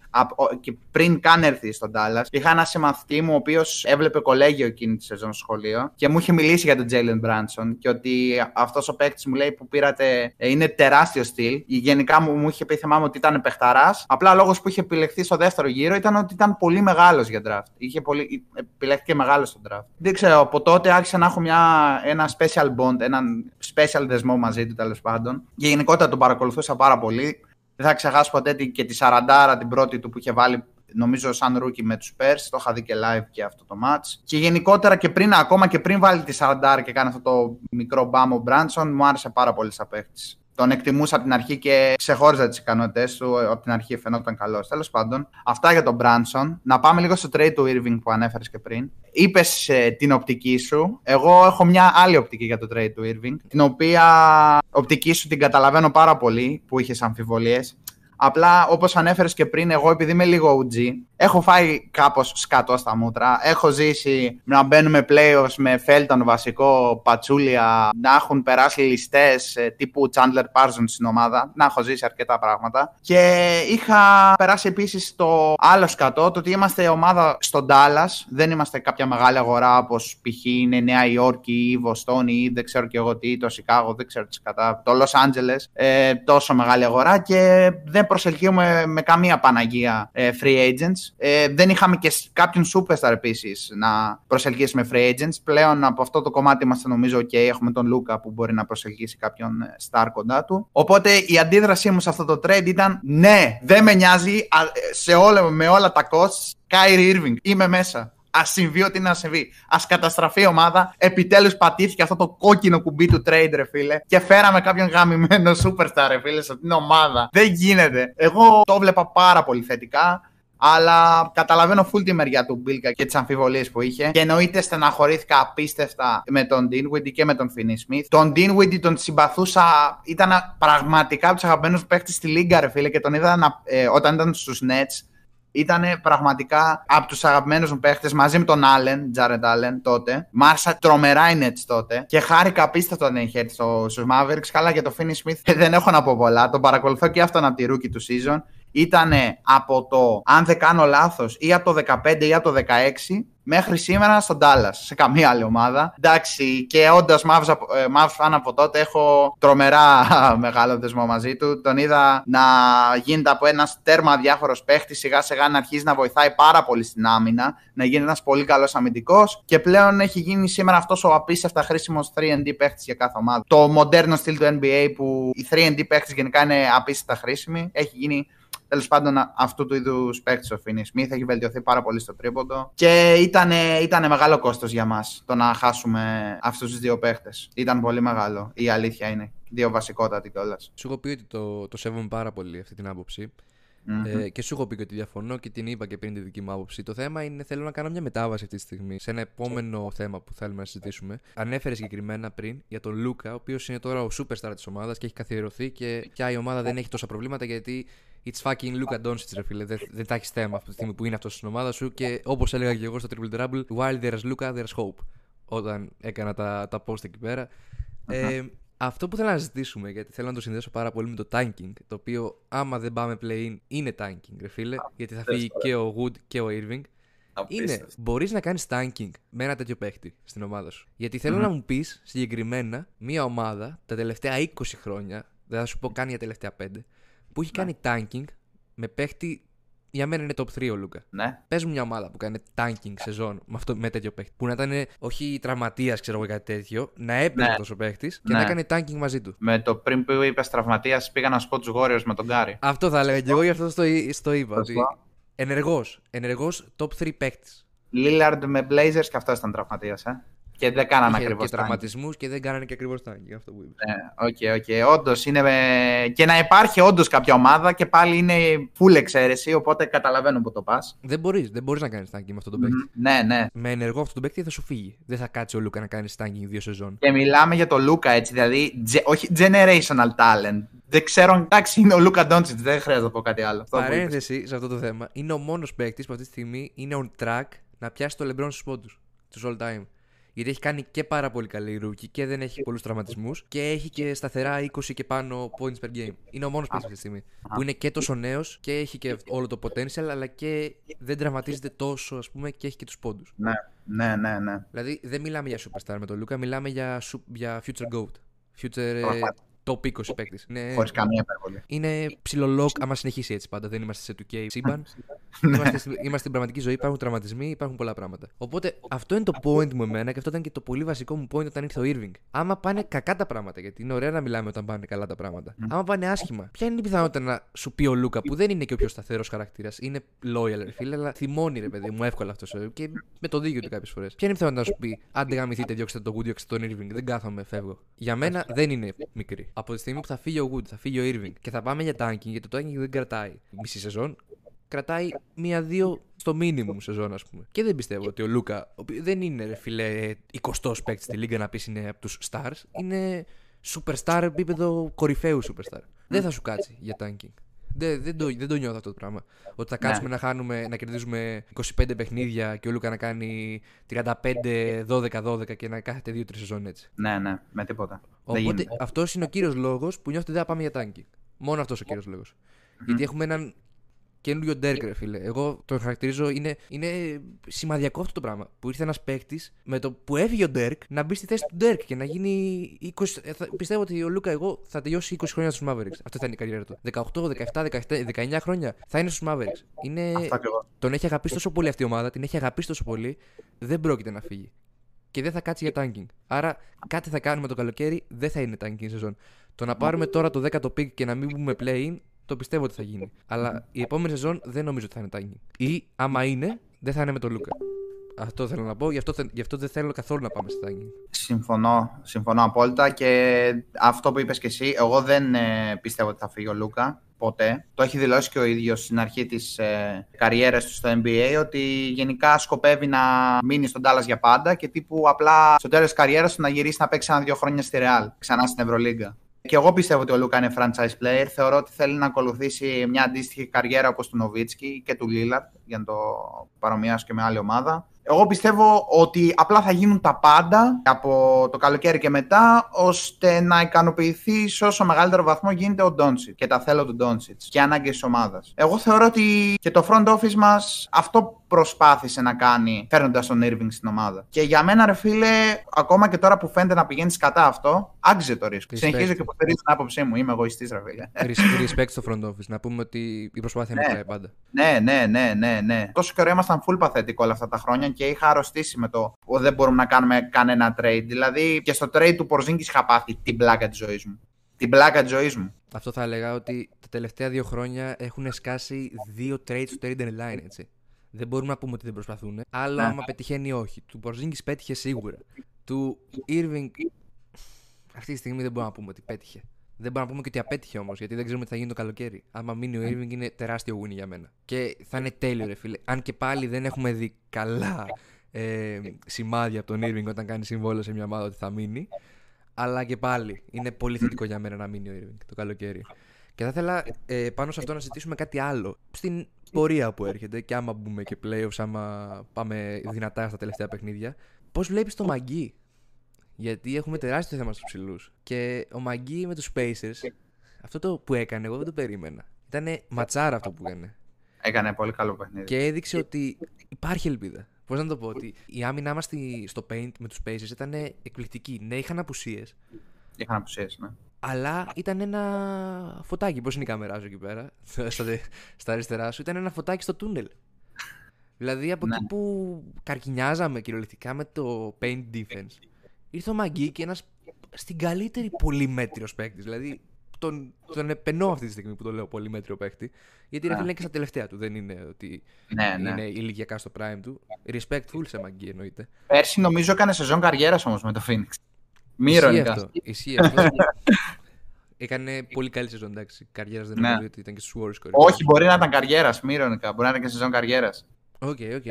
A: και πριν καν έρθει στον Dallas. Είχα ένα συμμαθητή μου ο οποίος έβλεπε κολέγιο εκείνη τη σεζόν στο σχολείο και μου είχε μιλήσει για τον Jalen Brunson και ότι αυτός ο παίκτης μου λέει που πήρατε ε, είναι τεράστιο steal. Γενικά μου, μου είχε πει θυμάμαι ότι ήταν παιχταράς. Απλά λόγος που είχε επιλεχθεί στο δεύτερο γύρο ήταν ότι ήταν πολύ μεγάλος για draft. Είχε πολύ, επιλέχθηκε μεγάλος στο draft. Δεν ξέρω, από τότε άρχισα να έχω μια, ένα special bond, έναν special δεσμό μαζί του τέλος πάντων. Και γενικότερα τον παρακολουθούσα πάρα πολύ. Δεν θα ξεχάσω ποτέ και τη 40 την πρώτη του που είχε βάλει νομίζω σαν rookie με τους Spurs, το είχα δει και live και αυτό το match. Και γενικότερα και πριν, ακόμα και πριν βάλει τη 40 και κάνει αυτό το μικρό μπάμο Μπράνσον, μου άρεσε πάρα πολύ σαν παίχτης τον εκτιμούσα από την αρχή και ξεχώριζα τις ικανότητές του. Από την αρχή φαινόταν καλός. Τέλος πάντων, αυτά για τον Μπράνσον. Να πάμε λίγο στο trade του Irving που ανέφερες και πριν. Είπες ε, την οπτική σου. Εγώ έχω μια άλλη οπτική για το trade του Irving. Την οποία οπτική σου την καταλαβαίνω πάρα πολύ που είχες αμφιβολίες. Απλά όπως ανέφερες και πριν, εγώ επειδή είμαι λίγο OG, έχω φάει κάπως σκατό στα μούτρα. Έχω ζήσει να μπαίνουμε playoffs με Φέλτον βασικό, Πατσούλια, να έχουν περάσει ληστές ε, τύπου Chandler Parsons στην ομάδα. Να έχω ζήσει αρκετά πράγματα. Και είχα περάσει επίσης το άλλο σκατό, το ότι είμαστε ομάδα στον Dallas. Δεν είμαστε κάποια μεγάλη αγορά όπως π.χ. είναι Νέα Υόρκη ή Βοστόνη ή δεν ξέρω και εγώ τι, το Σικάγο, δεν ξέρω τις κατά. Το Los Angeles. Ε, τόσο μεγάλη αγορά και δεν προσελκύουμε με καμία Παναγία ε, free agents. Ε, δεν είχαμε και κάποιον superstar επίσης να προσελκύσουμε free agents. Πλέον από αυτό το κομμάτι είμαστε νομίζω OK. Έχουμε τον Λούκα που μπορεί να προσελκύσει κάποιον ε, star κοντά του. Οπότε η αντίδρασή μου σε αυτό το trade ήταν ναι, δεν με νοιάζει σε όλα, με όλα τα costs. Kyrie Irving, είμαι μέσα. Α συμβεί ό,τι να συμβεί. Α καταστραφεί η ομάδα. Επιτέλους πατήθηκε αυτό το κόκκινο κουμπί του trade, ρε φίλε. Και φέραμε κάποιον γαμημένο superstar, ρε φίλε, σε την ομάδα. Δεν γίνεται. Εγώ το βλέπα πάρα πολύ θετικά. Αλλά καταλαβαίνω full τη μεριά του Μπίλκα και τις αμφιβολίες που είχε. Και εννοείται στεναχωρήθηκα απίστευτα με τον Dinwiddie και με τον Finney Smith. Τον Dinwiddie τον συμπαθούσα. Ήταν πραγματικά από τους αγαπημένους παίχτε στη Λίγκα, ρε φίλε. Και τον είδα να, ε, όταν ήταν στους Nets ήταν πραγματικά από τους αγαπημένους μου παίχτε μαζί με τον Άλεν, Τζάρετ Άλεν τότε. Μ' άρεσα τρομερά η Nets τότε και χάρηκα απίστευτο όταν είχε έρθει στους Mavericks. Καλά για το Finney Smith δεν έχω να πω πολλά. Τον παρακολουθώ και αυτόν από τη rookie του season. Ήταν από το, αν δεν κάνω λάθος, ή από το 15 ή από το 16 μέχρι σήμερα στον Dallas, σε καμία άλλη ομάδα. Εντάξει, και όντω Mavs φαν από τότε έχω τρομερά μεγάλο δεσμό μαζί του. Τον είδα να γίνεται από ένας τέρμα διάφορος παίχτης, σιγά σιγά να αρχίζει να βοηθάει πάρα πολύ στην άμυνα, να γίνει ένας πολύ καλός αμυντικός και πλέον έχει γίνει σήμερα αυτός ο απίστευτα χρήσιμος 3D παίχτης για κάθε ομάδα. Το μοντέρνο στυλ του NBA που οι 3D παίχτες γενικά είναι απίστευτα χρήσιμοι, έχει γίνει Τέλος πάντων, αυτού του είδους παίκτη ο Φίνι Σμιθ έχει βελτιωθεί πάρα πολύ στο τρίποντο. Και ήταν, ήταν μεγάλο κόστος για μας το να χάσουμε αυτούς τους δύο παίκτες. Ήταν πολύ μεγάλο. Η αλήθεια είναι. Δύο βασικότατοι κιόλας.
B: Σου έχω πει ότι το, το σέβομαι πάρα πολύ αυτή την άποψη. Ε, και σου έχω πει ότι διαφωνώ και την είπα και πριν τη δική μου άποψη. Το θέμα είναι θέλω να κάνω μια μετάβαση αυτή τη στιγμή σε ένα επόμενο θέμα που θέλουμε να συζητήσουμε. Ανέφερε συγκεκριμένα πριν για τον Λούκα, ο οποίος είναι τώρα ο superstar της ομάδας και έχει καθιερωθεί και πια η ομάδα δεν έχει τόσα προβλήματα γιατί It's fucking Luka Doncic, ρε φίλε. Δεν, δεν τα έχεις θέμα αυτή τη στιγμή που είναι αυτός στην ομάδα σου. Και όπως έλεγα και εγώ στο Triple Trouble, while there's Luka, there's hope. Όταν έκανα τα, τα post εκεί πέρα. Ε, αυτό που θέλω να ζητήσουμε, γιατί θέλω να το συνδέσω πάρα πολύ με το tanking, το οποίο άμα δεν πάμε play-in είναι tanking, ρε φίλε, γιατί θα φύγει και ο Wood και ο Irving. Είναι, μπορείς να κάνεις tanking με ένα τέτοιο παίχτη στην ομάδα σου. Γιατί να μου πεις συγκεκριμένα μια ομάδα τα τελευταία 20 χρόνια, δεν θα σου πω καν για τελευταία 5, που έχει ναι. κάνει tanking με παίχτη. Για μένα είναι top 3 ο Λούκα.
A: Ναι.
B: Πες μου μια ομάδα που κάνει tanking σεζόν με, αυτό, με τέτοιο παίχτη. Που να ήταν όχι τραυματίας, ξέρω εγώ κάτι τέτοιο, να έπαιρνε ναι. τόσο παίχτης και ναι. να έκανε tanking μαζί του.
A: Με το πριν που είπες τραυματίας, πήγα να σου πω τους Warriors με τον Γκάρι.
B: Αυτό θα έλεγα και εγώ γι' αυτό στο, στο είπα. Ενεργός. Ενεργός top 3 παίχτης.
A: Lillard με Blazers και αυτός ήταν τραυματίας, ε. Και δεν κάνανε
B: Είχε
A: ακριβώς.
B: και τραυματισμούς και δεν κάνανε και ακριβώς tanking. Αυτό που είπε.
A: Ναι, οκ, οκ. Όντως είναι. με- Και να υπάρχει όντως κάποια ομάδα και πάλι είναι full εξαίρεση, οπότε καταλαβαίνω που το πας.
B: Δεν μπορείς δεν μπορείς να κάνεις tanking με αυτόν τον παίκτη.
A: Ναι, ναι.
B: Με ενεργό αυτόν τον παίκτη θα σου φύγει. Δεν θα κάτσει ο Λούκα να κάνει tanking δύο σεζόν.
A: Και μιλάμε για τον Λούκα έτσι, δηλαδή. τζε- όχι generational talent. Δεν ξέρω, εντάξει, είναι ο Λούκα Ντόντσιτς, δεν χρειάζεται να πω κάτι άλλο. Αυτό που είπες.
B: Παρένθεση σε αυτό το θέμα. Είναι ο μόνος παίκτης που αυτή τη στιγμή είναι on track να πιάσει το LeBron στους πόντους. Τους all time. Γιατί έχει κάνει και πάρα πολύ καλή rookie και δεν έχει πολλούς τραυματισμούς και έχει και σταθερά 20 και πάνω points per game. Είναι ο μόνος παίκτη αυτή τη στιγμή. Που είναι και τόσο νέος και έχει και όλο το potential, αλλά και δεν τραυματίζεται τόσο, ας πούμε, και έχει και τους πόντους.
A: Ναι, ναι, ναι. ναι.
B: Δηλαδή δεν μιλάμε για superstar με τον Λούκα, μιλάμε για, σου- για future GOAT. Future ε,
A: Πραγματικά.
B: top 20 παίκτης. Είναι,
A: Χωρίς καμία υπερβολή.
B: είναι ψιλολόκ άμα συνεχίσει έτσι πάντα. Δεν είμαστε σε 2K σύμπαν. Είμαστε, στην, είμαστε στην πραγματική ζωή, υπάρχουν τραυματισμοί, υπάρχουν πολλά πράγματα. Οπότε αυτό είναι το point μου εμένα και αυτό ήταν και το πολύ βασικό μου point όταν ήρθε ο Irving. Άμα πάνε κακά τα πράγματα, γιατί είναι ωραία να μιλάμε όταν πάνε καλά τα πράγματα. Άμα πάνε άσχημα, ποια είναι η πιθανότητα να σου πει ο Λούκα που δεν είναι και ο πιο σταθερός χαρακτήρας, είναι loyal ρε φίλε, αλλά θυμώνει ρε παιδί μου εύκολα αυτός και με το δίκιο του κάποιες φορές. Ποια είναι η πιθανότητα να σου πει, άντε γαμηθείτε, διώξτε τον Wood, διώξτε τον Irving, δεν κάθομαι, φεύγω. Για μένα δεν είναι μικρή. Από τη στιγμή που θα φύγει ο Wood, θα φύγει ο Irving και θα πάμε για tanking, γιατί το tanking δεν κρατάει μισή σεζόν, κρατάει μία-δύο στο minimum σεζόν, ας πούμε. Και δεν πιστεύω ότι ο Λούκα, ο οποίος δεν είναι ρε φιλέ 20 παίκτης στη λίγα να πεις είναι από τους stars, είναι superstar επίπεδο κορυφαίου superstar. Δεν θα σου κάτσει για tanking. Δεν, δεν, το, δεν το νιώθω αυτό το πράγμα. Ότι θα κάτσουμε να χάνουμε, να κερδίζουμε 25 παιχνίδια και ο Λούκα να κάνει 35-12-12 και να κάθεται 2-3 σεζόν έτσι.
A: Ναι, ναι, με τίποτα. δεν
B: Οπότε
A: γίνεται.
B: αυτός είναι ο κύριος λόγος που νιώθω ότι δεν θα πάμε για tanking. Μόνο αυτός ο κύριος λόγος. Γιατί έχουμε έναν καινούριο Ντέρκ, ρε φίλε. Εγώ το χαρακτηρίζω, είναι, είναι σημαδιακό αυτό το πράγμα. Που ήρθε ένας παίκτης με το που έφυγε ο Ντέρκ να μπει στη θέση του Ντέρκ και να γίνει 20. ε, θα- πιστεύω ότι ο Λούκα, εγώ θα τελειώσει 20 χρόνια στους Mavericks. Αυτό θα είναι η καριέρα του. 18, 17, 17, 19 χρόνια θα είναι στους Mavericks. Είναι...
A: Αυτό κι εγώ.
B: Τον έχει αγαπήσει τόσο πολύ αυτή η ομάδα, την έχει αγαπήσει τόσο πολύ, δεν πρόκειται να φύγει. Και δεν θα κάτσει για tanking. Άρα κάτι θα κάνουμε το καλοκαίρι, δεν θα είναι tanking σεζόν. Το να πάρουμε τώρα το 10ο pick και να μην μπούμε play-in, το πιστεύω ότι θα γίνει. Αλλά η επόμενη σεζόν δεν νομίζω ότι θα είναι tanking. Ή άμα είναι, δεν θα είναι με τον Λούκα. Αυτό θέλω να πω, γι' αυτό, θε- γι' αυτό δεν θέλω καθόλου να πάμε στο tanking.
A: Συμφωνώ, συμφωνώ απόλυτα και αυτό που είπες και εσύ, εγώ δεν ε, πιστεύω ότι θα φύγει ο Λούκα ποτέ. Το έχει δηλώσει και ο ίδιος στην αρχή της ε, καριέρας του στο NBA ότι γενικά σκοπεύει να μείνει στον Dallas για πάντα και τύπου απλά στο τέλος της καριέρας του να γυρίσει να παίξει ένα-δύο χρόνια στη Real, ξανά στην Ευρωλίγκα. Και εγώ πιστεύω ότι ο Λούκα είναι franchise player. Θεωρώ ότι θέλει να ακολουθήσει μια αντίστοιχη καριέρα όπως του Νοβίτσκι και του Λίλαρτ, για να το παρομοιάσω και με άλλη ομάδα. Εγώ πιστεύω ότι απλά θα γίνουν τα πάντα από το καλοκαίρι και μετά, ώστε να ικανοποιηθεί σε όσο μεγαλύτερο βαθμό γίνεται ο Ντόνσιτς και τα θέλω του Ντόνσιτς και ανάγκες της ομάδας. Εγώ θεωρώ ότι και το front office μας αυτό προσπάθησε να κάνει φέρνοντας τον Irving στην ομάδα. Και για μένα, ρε φίλε, ακόμα και τώρα που φαίνεται να πηγαίνει κατά αυτό, άξιζε το ρίσκο.
B: Respect.
A: Συνεχίζω και υποστηρίζω την άποψή μου. Είμαι εγωιστής, ρε φίλε.
B: Res- Respect στο front office. Να πούμε ότι η προσπάθεια
A: Ναι.
B: μετράει πάντα.
A: Ναι, ναι, ναι, ναι, ναι. Τόσο καιρό ήμασταν full παθητικό όλα αυτά τα χρόνια και είχα αρρωστήσει με το ότι δεν μπορούμε να κάνουμε κανένα trade. Δηλαδή και στο trade του Πορζίνκη είχα πάθει την πλάκα της ζωής μου. Την πλάκα της ζωής μου.
B: Αυτό θα έλεγα ότι τα τελευταία δύο χρόνια έχουν σκάσει δύο trades στο trade line, έτσι. Δεν μπορούμε να πούμε ότι δεν προσπαθούν. Άλλο
A: Ναι.
B: άμα πετυχαίνει ή όχι. Του Porzingis πέτυχε σίγουρα. Του Irving αυτή τη στιγμή δεν μπορούμε να πούμε ότι πέτυχε. Δεν μπορούμε να πούμε και ότι απέτυχε όμως, γιατί δεν ξέρουμε τι θα γίνει το καλοκαίρι. Άμα μείνει ο Irving είναι τεράστιο win για μένα. Και θα είναι τέλειο, ρε φίλε. Αν και πάλι δεν έχουμε δει καλά ε, σημάδια από τον Irving όταν κάνει συμβόλαιο σε μια ομάδα ότι θα μείνει. Αλλά και πάλι είναι πολύ θετικό για μένα να μείνει ο Irving το καλοκαίρι. Και θα ήθελα ε, πάνω σε αυτό να συζητήσουμε κάτι άλλο. Στην πορεία που έρχεται και άμα μπούμε και playoffs, άμα πάμε δυνατά στα τελευταία παιχνίδια. Πώς βλέπεις το Μαγκί. Γιατί έχουμε τεράστιο θέμα στους ψηλούς. Και ο Μαγκί με τους Spacers, αυτό το που έκανε, εγώ δεν το περίμενα. Ήταν ματσάρα αυτό που έκανε.
A: Έκανε πολύ καλό παιχνίδι.
B: Και έδειξε ότι υπάρχει ελπίδα. Πώς να το πω, ότι η άμυνά μας στο Paint με τους Spacers ήταν εκπληκτική. Ναι, είχαν απουσίες,
A: Είχαν απουσίες, ναι.
B: αλλά ήταν ένα φωτάκι. Πώς είναι η κάμερά σου εκεί πέρα, στα, δε- στα αριστερά σου, ήταν ένα φωτάκι στο τούνελ. Δηλαδή από
A: Ναι.
B: εκεί που καρκινιάζαμε κυριολεκτικά με το paint defense, ήρθε ο Μαγκή και ένας στην καλύτερη πολύ μέτριο παίκτης. Δηλαδή τον, τον επενώ αυτή τη στιγμή που το λέω πολύ μέτριο παίχτη. Γιατί ρε
A: Ναι.
B: φίλε είναι και στα τελευταία του. Δεν είναι ότι
A: Ναι, ναι.
B: είναι ηλικιακά στο prime του. Respectful σε μαγκή εννοείται.
A: Πέρσι νομίζω έκανε σεζόν καριέρας όμως με το Phoenix. Μη
B: Ισχύει
A: ειρωνικά.
B: αυτό. Ισχύει αυτό. Έκανε πολύ καλή σεζόν, εντάξει. Καριέρας δεν
A: Ναι.
B: νομίζω ότι ήταν και στους Warriors κορυφή.
A: Όχι, μπορεί να ήταν καριέρας. Μη ειρωνικά. Μπορεί να ήταν και σεζόν καριέρας.
B: Οκ, οκ.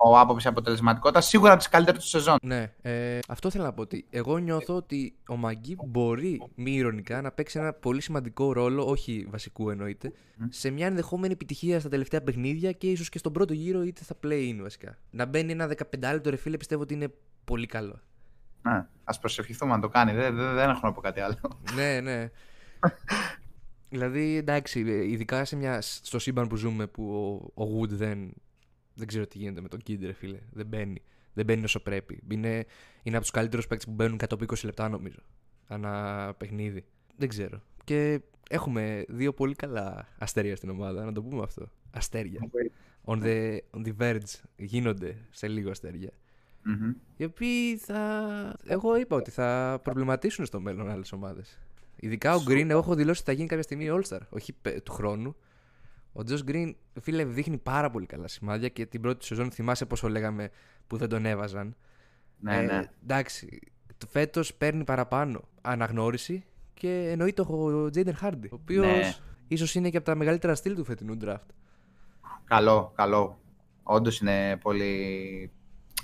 A: Από άποψη αποτελεσματικότητας, σίγουρα από τις καλύτερές του σεζόν.
B: Ναι, ε, αυτό θέλω να πω ότι εγώ νιώθω ότι ο McGee μπορεί μη ειρωνικά να παίξει ένα πολύ σημαντικό ρόλο, όχι βασικού εννοείται, σε μια ενδεχόμενη επιτυχία στα τελευταία παιχνίδια και ίσως και στον πρώτο γύρο είτε θα play-in βασικά. Να μπαίνει ένα 15 λεπτό ρε φίλε πιστεύω ότι είναι πολύ καλό.
A: Ναι, ας προσευχηθούμε να το κάνει. Δεν, δεν, δεν έχω να πω κάτι άλλο.
B: ναι, ναι. δηλαδή εντάξει, ε, ειδικά σε μια, στο σύμπαν που ζούμε που ο, ο Wood δεν, δεν ξέρω τι γίνεται με τον Kid ρε φίλε. Δεν μπαίνει. Δεν μπαίνει όσο πρέπει. Είναι, είναι από τους καλύτερους παίκτες που μπαίνουν κάτω από 20 λεπτά νομίζω. Ανά παιχνίδι. Δεν ξέρω. Και έχουμε δύο πολύ καλά αστέρια στην ομάδα, να το πούμε αυτό. Αστέρια. On the, on the verge γίνονται σε λίγο αστέρια.
A: Μμμ.
B: Οι οποίοι θα. Εγώ είπα ότι θα προβληματίσουν στο μέλλον άλλες ομάδες. Ειδικά ο Green, εγώ έχω δηλώσει ότι θα γίνει κάποια στιγμή All-Star. Όχι πε- του χρόνου. Ο Josh Green, φίλε, δείχνει πάρα πολύ καλά σημάδια και την πρώτη σεζόν θυμάσαι πόσο λέγαμε που δεν τον έβαζαν.
A: Ναι,
B: Ε,
A: ναι.
B: εντάξει, φέτος παίρνει παραπάνω αναγνώριση και εννοείται ο Jaden Hardy, ο οποίος
A: Ναι.
B: ίσως είναι και από τα μεγαλύτερα στυλ του φετινού draft.
A: Καλό, καλό. Όντως είναι πολύ.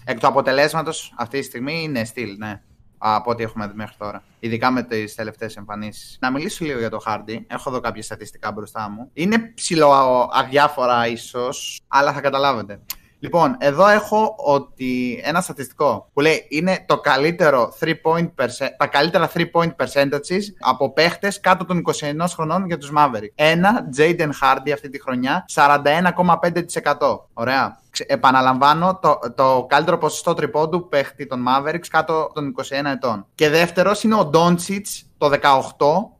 A: Εκ του αποτελέσματος αυτή τη στιγμή είναι στυλ, ναι. Από ό,τι έχουμε δει μέχρι τώρα. Ειδικά με τις τελευταίες εμφανίσεις. Να μιλήσω λίγο για το Hardy. Έχω εδώ κάποια στατιστικά μπροστά μου. Είναι ψηλό αδιάφορα ίσως, αλλά θα καταλάβετε. Λοιπόν, εδώ έχω ότι ένα στατιστικό που λέει είναι το καλύτερο 3 point percent, τα καλύτερα 3 point percentages από παίχτες κάτω των 21 χρονών για τους Maverick. Ένα, Jaden Hardy αυτή τη χρονιά, 41,5%. Ωραία. Ξε- Επαναλαμβάνω, το, το καλύτερο ποσοστό τριπώντου παίχτη των Mavericks κάτω των 21 ετών. Και δεύτερος είναι ο Doncic το 18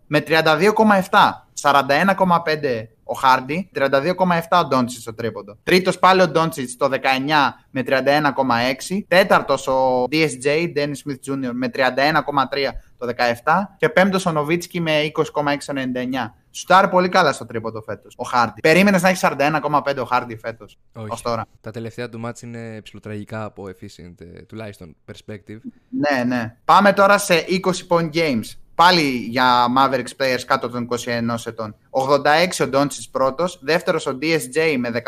A: με 32,7. 41,5 ο Χάρντι, 32,7 ο Ντόντσιτς στο τρίποντο. Τρίτος πάλι ο Ντόντσιτς το 19 με 31,6. Τέταρτος ο DSJ, Dennis Smith Jr. με 31,3 το 17. Και πέμπτος ο Νοβίτσκι με 20,699. Σουτάρει πολύ καλά στο τρίποντο φέτος ο Χάρντι. Περίμενες να έχει 41,5 ο Χάρντι φέτος.
B: Όχι.
A: Ω τώρα.
B: Τα τελευταία του μάτς είναι ψηλοτραγικά από efficient, ε, τουλάχιστον perspective.
A: Ναι, ναι. Πάμε τώρα σε 20 point games. Πάλι για Mavericks players κάτω των 21 ετών. 86 ο Doncic πρώτος, δεύτερος ο DSJ με 18,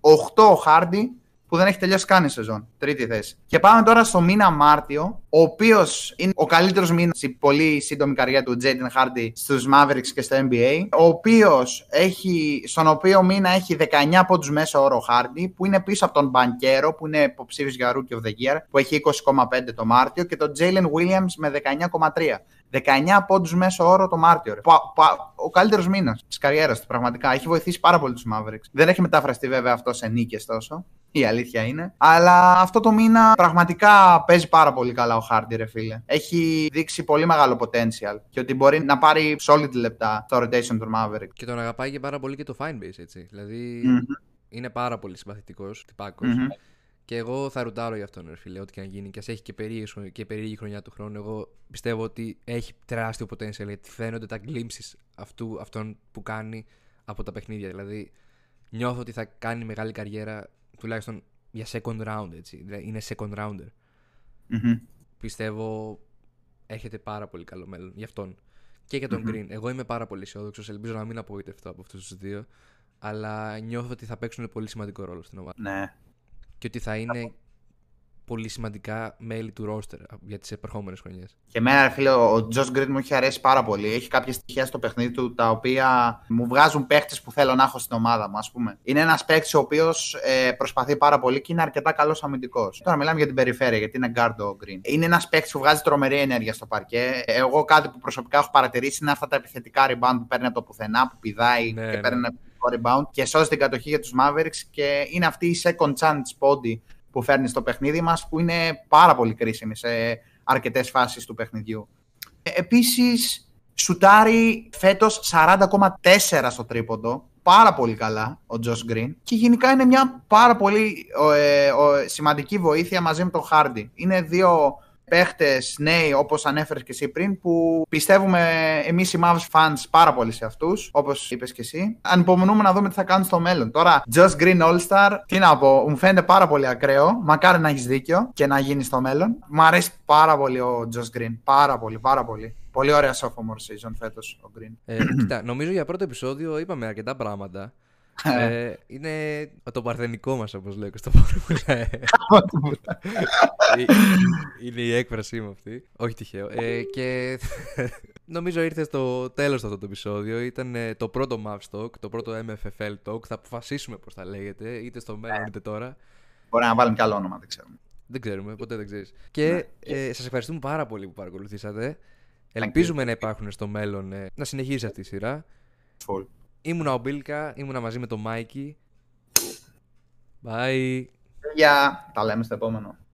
A: 8 ο Hardy που δεν έχει τελειώσει καν η σεζόν. Τρίτη θέση. Και πάμε τώρα στο μήνα Μάρτιο, ο οποίος είναι ο καλύτερος μήνας στην πολύ σύντομη καριέρα του Jaden Hardy στους Mavericks και στο NBA. Ο οποίος έχει, στον οποίο μήνα έχει 19 πόντους μέσω όρο ο Hardy, που είναι πίσω από τον Μπανκέρο, που είναι υποψήφιος για Rookie of the Year, που έχει 20,5 το Μάρτιο, και τον Jalen Williams με 19,3. 19 πόντους μέσω όρο το Μάρτιο. Ρε. Πα- πα- ο καλύτερος μήνας της καριέρας του, πραγματικά. Έχει βοηθήσει πάρα πολύ τους Mavericks. Δεν έχει μεταφραστεί βέβαια αυτό σε νίκες τόσο. Η αλήθεια είναι. Αλλά αυτό το μήνα πραγματικά παίζει πάρα πολύ καλά ο Hardy, ρε φίλε. Έχει δείξει πολύ μεγάλο potential και ότι μπορεί να πάρει solid λεπτά στο rotation του Maverick.
B: Και τον αγαπάει και πάρα πολύ και το fanbase, έτσι. Δηλαδή
A: Μμμ.
B: είναι πάρα πολύ συμπαθητικός, τυπάκος.
A: Μμμ.
B: Και εγώ θα ρουτάρω για αυτόν, ρε φίλε, ό,τι και αν γίνει. Και ας έχει και περίεργη, και περίεργη χρονιά του χρόνου. Εγώ πιστεύω ότι έχει τεράστιο potential γιατί φαίνονται τα glimpses αυτού, αυτών που κάνει από τα παιχνίδια. Δηλαδή νιώθω ότι θα κάνει μεγάλη καριέρα τουλάχιστον για second round, έτσι. Δηλαδή είναι second rounder.
A: Μμμ.
B: Πιστεύω έχετε πάρα πολύ καλό μέλλον για αυτόν. Και για τον
A: Μμμ.
B: Green. Εγώ είμαι πάρα πολύ αισιόδοξος. Ελπίζω να μην απογοητευτώ από αυτούς τους δύο. Αλλά νιώθω ότι θα παίξουν πολύ σημαντικό ρόλο στην ομάδα.
A: Ναι.
B: Και ότι θα είναι πολύ σημαντικά μέλη του roster για τις επερχόμενες χρονιές.
A: Και εμένα, ρε φίλε, ο Josh Green μου έχει αρέσει πάρα πολύ. Έχει κάποια στοιχεία στο παιχνίδι του τα οποία μου βγάζουν παίχτες που θέλω να έχω στην ομάδα μου, ας πούμε. Είναι ένας παίκτης ο οποίος ε, προσπαθεί πάρα πολύ και είναι αρκετά καλός αμυντικός. Τώρα μιλάμε για την περιφέρεια, γιατί είναι guard ο Green. Είναι ένας παίκτης που βγάζει τρομερή ενέργεια στο παρκέ. Εγώ κάτι που προσωπικά έχω παρατηρήσει είναι αυτά τα επιθετικά rebound που παίρνει από το πουθενά, που πηδάει
B: Ναι,
A: και
B: ναι.
A: παίρνει ένα επιθετικό rebound και σώζει την κατοχή για τους Mavericks. Και είναι αυτή η second chance body που φέρνει στο παιχνίδι μας, που είναι πάρα πολύ κρίσιμη σε αρκετές φάσεις του παιχνιδιού. Ε, επίσης, σουτάρει φέτος 40,4 στο τρίποντο, πάρα πολύ καλά ο Τζος Γκριν και γενικά είναι μια πάρα πολύ ο, ε, ο, σημαντική βοήθεια μαζί με τον Χάρντι. Είναι δύο παίχτες νέοι, όπως ανέφερες και εσύ πριν, που πιστεύουμε εμείς οι Mavs fans πάρα πολύ σε αυτούς, όπως είπες και εσύ. Ανυπομονούμε να δούμε τι θα κάνουν στο μέλλον. Τώρα, Josh Green All Star, τι να πω, μου φαίνεται πάρα πολύ ακραίο. Μακάρι να έχεις δίκιο και να γίνεις στο μέλλον. Μου αρέσει πάρα πολύ ο Josh Green. Πάρα πολύ, πάρα πολύ. Πολύ ωραία sophomore season φέτος ο Green.
B: Ε, κοίτα, νομίζω για πρώτο επεισόδιο είπαμε αρκετά πράγματα. Ε, είναι το παρθενικό μας όπως λέω και στο Φόρμουλα Είναι η έκφρασή μου αυτή. Όχι τυχαίο. Ε, Και νομίζω ήρθε στο τέλος αυτό το επεισόδιο. Ήταν ε, το πρώτο Mav Talk Το πρώτο MFFL Talk. Θα αποφασίσουμε πώς θα λέγεται Είτε στο μέλλον είτε τώρα.
A: Μπορεί να βάλουμε καλό όνομα δεν ξέρουμε.
B: Δεν ξέρουμε ποτέ δεν ξέρεις. Και ε, σας ευχαριστούμε πάρα πολύ που παρακολουθήσατε. Ελπίζουμε να υπάρχουν στο μέλλον Να συνεχίσει αυτή η σειρά.
A: Full.
B: Ήμουνα ο Μπίλκα, ήμουνα μαζί με τον Μάικη. Bye.
A: Γεια, τα λέμε στο επόμενο.